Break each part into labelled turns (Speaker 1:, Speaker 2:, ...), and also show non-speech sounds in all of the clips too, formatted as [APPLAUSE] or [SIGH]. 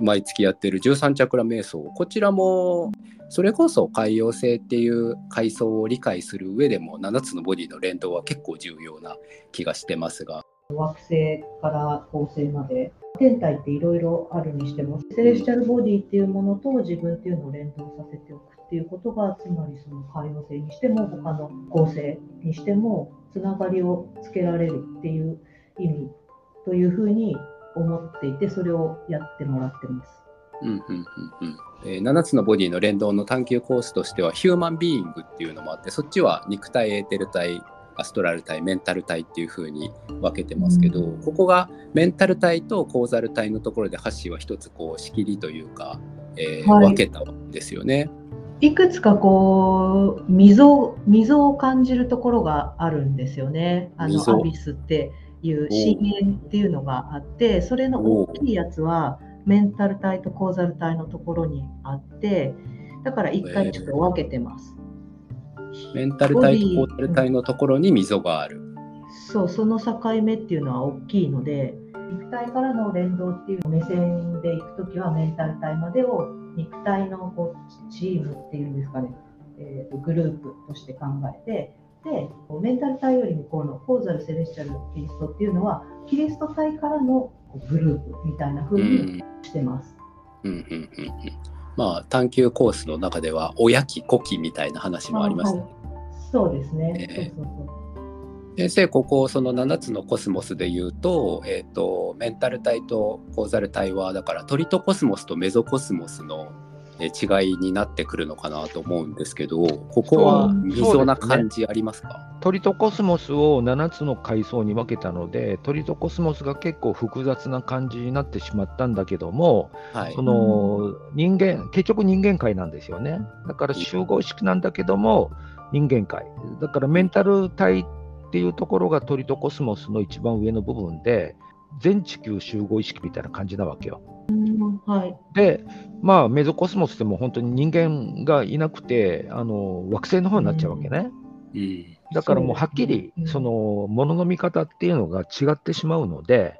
Speaker 1: 毎月やってる13チャクラ瞑想。こちらもそれこそ海洋性っていう階層を理解する上でも7つのボディの連動は結構重要な気がしてますが。
Speaker 2: 惑星から恒星まで。天体っていろいろあるにしてもセレスチャルボディっていうものと自分っていうのを連動させておくっていうことがつまりその海洋星にしても他の恒星にしてもつながりをつけられるっていう意味というふうに思っていてそれをやってもらってます。
Speaker 1: うんうんうんうんえー、7つのボディの連動の探求コースとしてはヒューマンビーイングっていうのもあってそっちは肉体エーテル体アストラル体メンタル体っていう風に分けてますけど、うん、ここがメンタル体とコーザル体のところでハッシーは一つこう仕切りというか、えーはい、分けたんですよね。
Speaker 2: いくつかこう溝溝を感じるところがあるんですよね。あのアビスっていう深淵っていうのがあってそれの大きいやつはメンタル体とコーザル体のところにあってだから一回ちょっと分けてます。
Speaker 1: メンタル体とコーザル体のところに溝がある。
Speaker 2: そうその境目っていうのは大きいので肉体からの連動っていう目線でいくときはメンタル体までを肉体のこうチームっていうんですかね、えー、とグループとして考えてでメンタル体よりもこのコーザル・セレスチャル・キリストっていうのはキリスト体からのグループみたいな風にしてます。
Speaker 1: うんうんうんうんまあ探究コースの中では親き子きみたいな話もありますね。はい、
Speaker 2: そうですね。えー、そうそうそう
Speaker 1: 先生ここその7つのコスモスで言うと,、えーと、メンタル体とコーザル体はだからトリトコスモスとメゾコスモスの違いになってくるのかなと思うんですけどここは溝な感じありますか、ね、
Speaker 3: トリトコスモスを7つの階層に分けたのでトリトコスモスが結構複雑な感じになってしまったんだけども、はい、その人間結局人間界なんですよね。だから集合意識なんだけども人間界。だからメンタル体っていうところがトリトコスモスの一番上の部分で全地球集合意識みたいな感じなわけよ。
Speaker 2: はい、
Speaker 3: でまあメゾコスモスでも本当に人間がいなくてあの惑星の方になっちゃうわけね。うん、だからもうはっきりそのものの見方っていうのが違ってしまうので、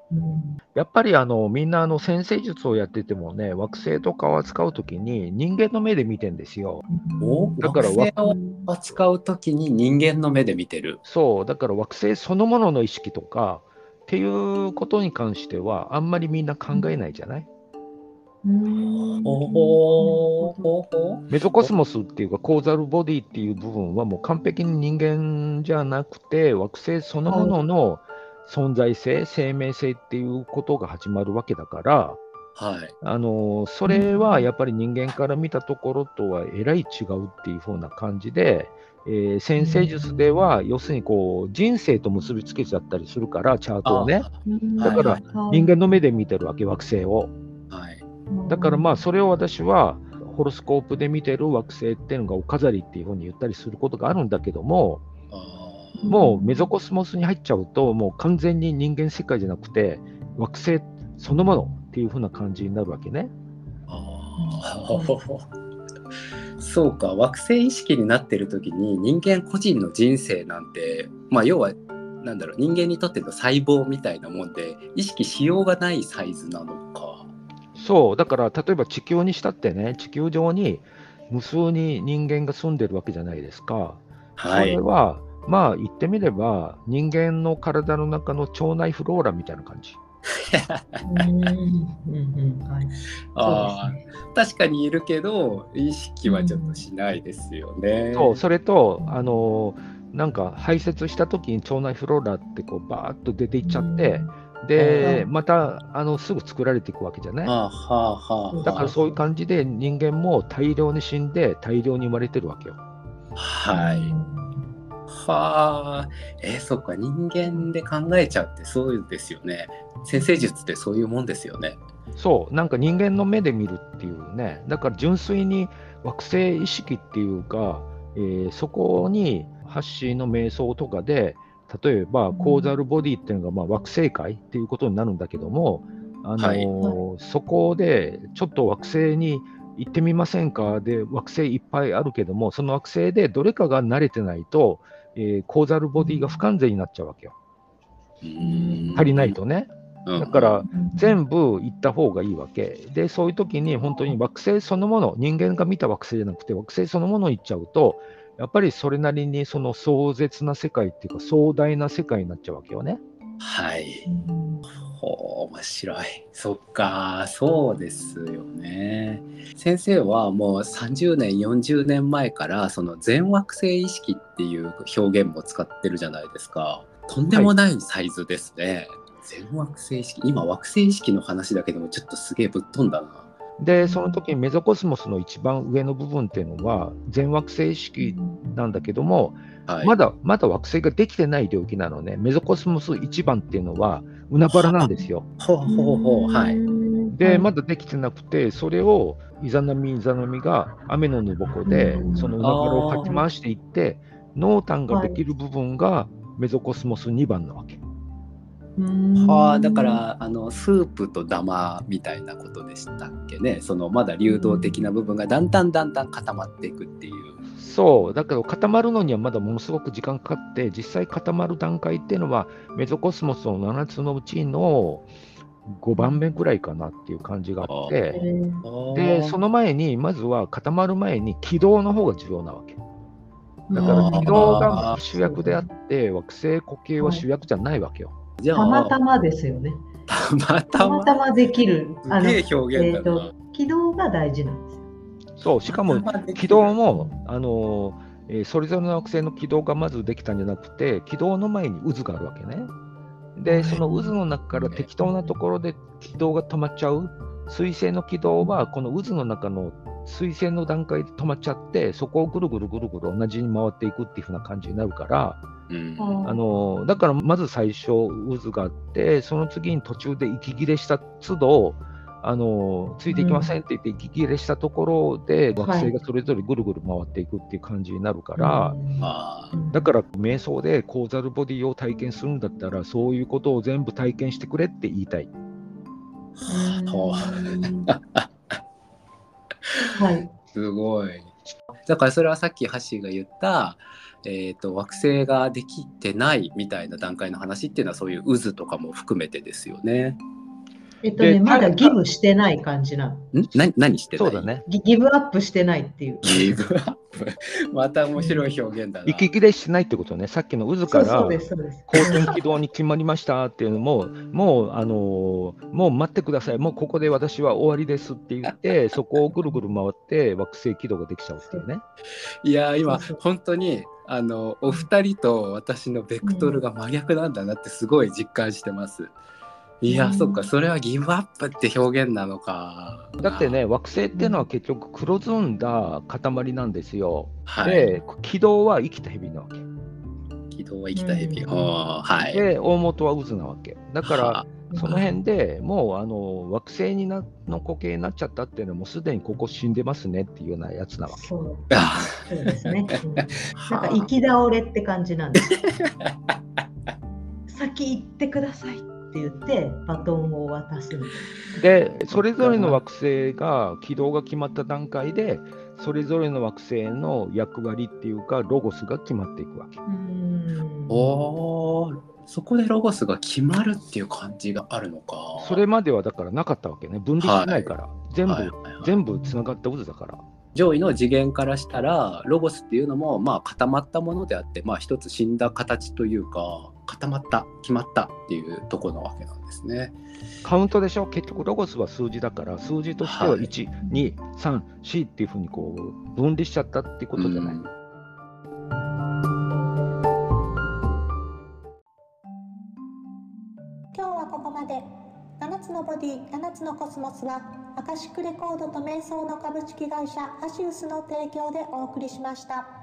Speaker 3: やっぱりあのみんなあの先生術をやっててもね惑星とかを扱う時に人間の目で見てんですよ。
Speaker 1: だから惑星を扱う時に人間の目で見てる。
Speaker 3: そうだから惑星そのものの意識とかっていうことに関してはあんまりみんな考えないじゃない、メゾコスモスっていうかコー。ザルボディっていう部分はもう完璧に人間じゃなくて惑星そのものの存在性、生命性っていうことが始まるわけだから、
Speaker 1: はい、
Speaker 3: あのそれはやっぱり人間から見たところとはえらい違うっていう風な感じで、えー、先生術では要するにこう人生と結びつけちゃったりするからチャートをね。だから人間の目で見てるわけ惑星を。だからまあそれを私はホロスコープで見てる惑星っていうのがお飾りっていうふうに言ったりすることがあるんだけどももうメゾコスモスに入っちゃうともう完全に人間世界じゃなくて惑星そのものっていうふうな感じになるわけね。
Speaker 1: そうか惑星意識になってる時に人間個人の人生なんてまあ要はなんだろう人間にとっての細胞みたいなもんで意識しようがないサイズなのか。
Speaker 3: そう、だから例えば地球にしたってね、地球上に無数に人間が住んでるわけじゃないですか。はい、それは、まあ言ってみれば、人間の体の中の腸内フローラみたいな感じ。
Speaker 1: あ確かにいるけど意識はちょっとしないですよね。
Speaker 3: そうそれとあのなんか排泄した時に腸内フローラってこうバーッと出ていっちゃって、で、またあのすぐ作られていくわけじゃない、はあはあ、だからそういう感じで人間も大量に死んで大量に生まれてるわけよ。
Speaker 1: はい。はあ、えー、そっか。人間で考えちゃうってそうですよね。先生術ってそういうもんですよね。
Speaker 3: そう。なんか人間の目で見るっていうね。だから純粋に惑星意識っていうか、えー、そこにハッシーの瞑想とかで例えば、コーザルボディっていうのがまあ惑星界っていうことになるんだけども、あのーはい、そこでちょっと惑星に行ってみませんか？で惑星いっぱいあるけども、その惑星でどれかが慣れてないと、えー、コーザルボディが不完全になっちゃうわけよ。足りないとね。
Speaker 1: うん
Speaker 3: だから
Speaker 2: うん
Speaker 3: 全部行った方がいいわけ。で、そういう時に本当に惑星そのもの、人間が見た惑星じゃなくて、惑星そのもの行っちゃうと、やっぱりそれなりにその壮絶な世界っていうか、壮大な世界になっちゃうわけよね。
Speaker 1: はい。
Speaker 2: うん
Speaker 1: ほう面白い。そっか、そうですよね。先生はもう30年、40年前からその全惑星意識っていう表現も使ってるじゃないですか。とんでもないサイズですね。全惑星意識。今惑星意識の話だけでもちょっとすげえぶっ飛んだな。
Speaker 3: で、その時にメゾコスモスの一番上の部分っていうのは、全惑星意識なんだけども、
Speaker 1: はい。
Speaker 3: まだまだ惑星ができてない領域なのね、メゾコスモス一番っていうのは、海原なんですよ。
Speaker 1: ほうほうほう。はい。
Speaker 3: で、まだできてなくて、それをイザナミイザナミが雨のぬぼこで
Speaker 2: う、ん
Speaker 3: その海原をかき回していって、濃淡ができる部分がメゾコスモス2番なわけ。
Speaker 1: はあ、だからあのスープとダマみたいなことでしたっけね。そのまだ流動的な部分がだんだんだんだん固まっていくっていう。
Speaker 3: そう、だけど固まるのにはまだものすごく時間かかって、実際固まる段階っていうのは、メゾコスモスの7つのうちの5番目ぐらいかなっていう感じがあって、で、その前に、まずは固まる前に軌道の方が重要なわけ。だから軌道が主役であって、惑星固形は主役じゃないわけよ。
Speaker 1: じゃあ
Speaker 2: たまたまですよね。
Speaker 1: たまた
Speaker 2: たま
Speaker 1: ま。
Speaker 2: たまできる。あの
Speaker 1: すげえ表現だな。
Speaker 2: えーと軌道が大事なんですよ。
Speaker 3: そう、しかも軌道も、あのえーそれぞれの惑星の軌道がまずできたんじゃなくて、軌道の前に渦があるわけね。で、その渦の中から適当なところで軌道が止まっちゃう。水星の軌道は、この渦の中の水星の段階で止まっちゃって、そこをぐるぐるぐるぐる同じに回っていくっていう風な感じになるから、
Speaker 1: うん
Speaker 3: あのだからまず最初、渦があって、その次に途中で息切れした都度、あのついていきませんって言って、息切れしたところで、惑星がそれぞれぐるぐる回っていくっていう感じになるから、
Speaker 1: あ
Speaker 2: うん
Speaker 3: だから瞑想でコーザルボディを体験するんだったら、そういうことを全部体験してくれって言いたい。
Speaker 2: はい。
Speaker 1: すごい。だからそれはさっきハッシーが言った、えー、と惑星ができてないみたいな段階の話っていうのはそういう渦とかも含めてですよね。
Speaker 2: えっとね、
Speaker 3: で
Speaker 2: まだギブしてない感じなの。
Speaker 1: ん？何何してない？
Speaker 3: そうだ。ね。
Speaker 2: ギギブアップしてないっていう。
Speaker 1: ギブアップ。[LAUGHS] また面白い表現だな。
Speaker 3: 息切れしてないってことね、さっきの渦から
Speaker 2: そうそうです、そうです。
Speaker 3: 公転軌道に決まりましたっていうのも、もう、あのーもう待ってください、もうここで私は終わりですって言って、そこをぐるぐる回って惑星軌道ができちゃうっていうね。
Speaker 1: いやー今本当にあのお二人と私のベクトルが真逆なんだなってすごい実感してます。いや、
Speaker 2: うん
Speaker 1: そっかそれはギブアップって表現なのか。
Speaker 3: だってね、惑星っていうのは結局黒ずんだ塊なんですよ。
Speaker 1: はい、
Speaker 3: で、軌道は生きた蛇なわけ。
Speaker 1: 軌道は生きた蛇。
Speaker 2: うん
Speaker 1: はあはい。
Speaker 3: で、大元は渦なわけ。だから、
Speaker 1: は
Speaker 3: その辺でもうあの惑星になの固形になっちゃったっていうのはもうすでにここ死んでますねっていうようなやつなわけ。
Speaker 2: そう
Speaker 1: あ
Speaker 2: そうですね。う [LAUGHS] んなん
Speaker 1: は
Speaker 2: か行き倒れって感じなんです。[LAUGHS] 先行ってくださいって言ってバトンを渡すみたい
Speaker 3: で、それぞれの惑星が軌道が決まった段階で、それぞれの惑星の役割っていうか、ロゴスが決まっていくわけ。
Speaker 2: な。うん
Speaker 1: おーそこでロゴスが決まるっていう感じがあるのか。
Speaker 3: それまではだからなかったわけね。分離してないから。全部、
Speaker 1: はいはいはい
Speaker 3: 全部つながった渦だから。
Speaker 1: 上位の次元からしたらロゴスっていうのもまあ固まったものであってまあ一つ死んだ形というか固まった決まったっていうところなわけなんですね。
Speaker 3: カウントでしょ？結局ロゴスは数字だから、数字としては
Speaker 1: はい
Speaker 3: 1、2、3、4っていうふうにこう分離しちゃったっていうことじゃない？
Speaker 1: うん
Speaker 4: 今日はここまで7つのボディ7つのコスモスはアカシックレコードと瞑想の株式会社アシウスの提供でお送りしました。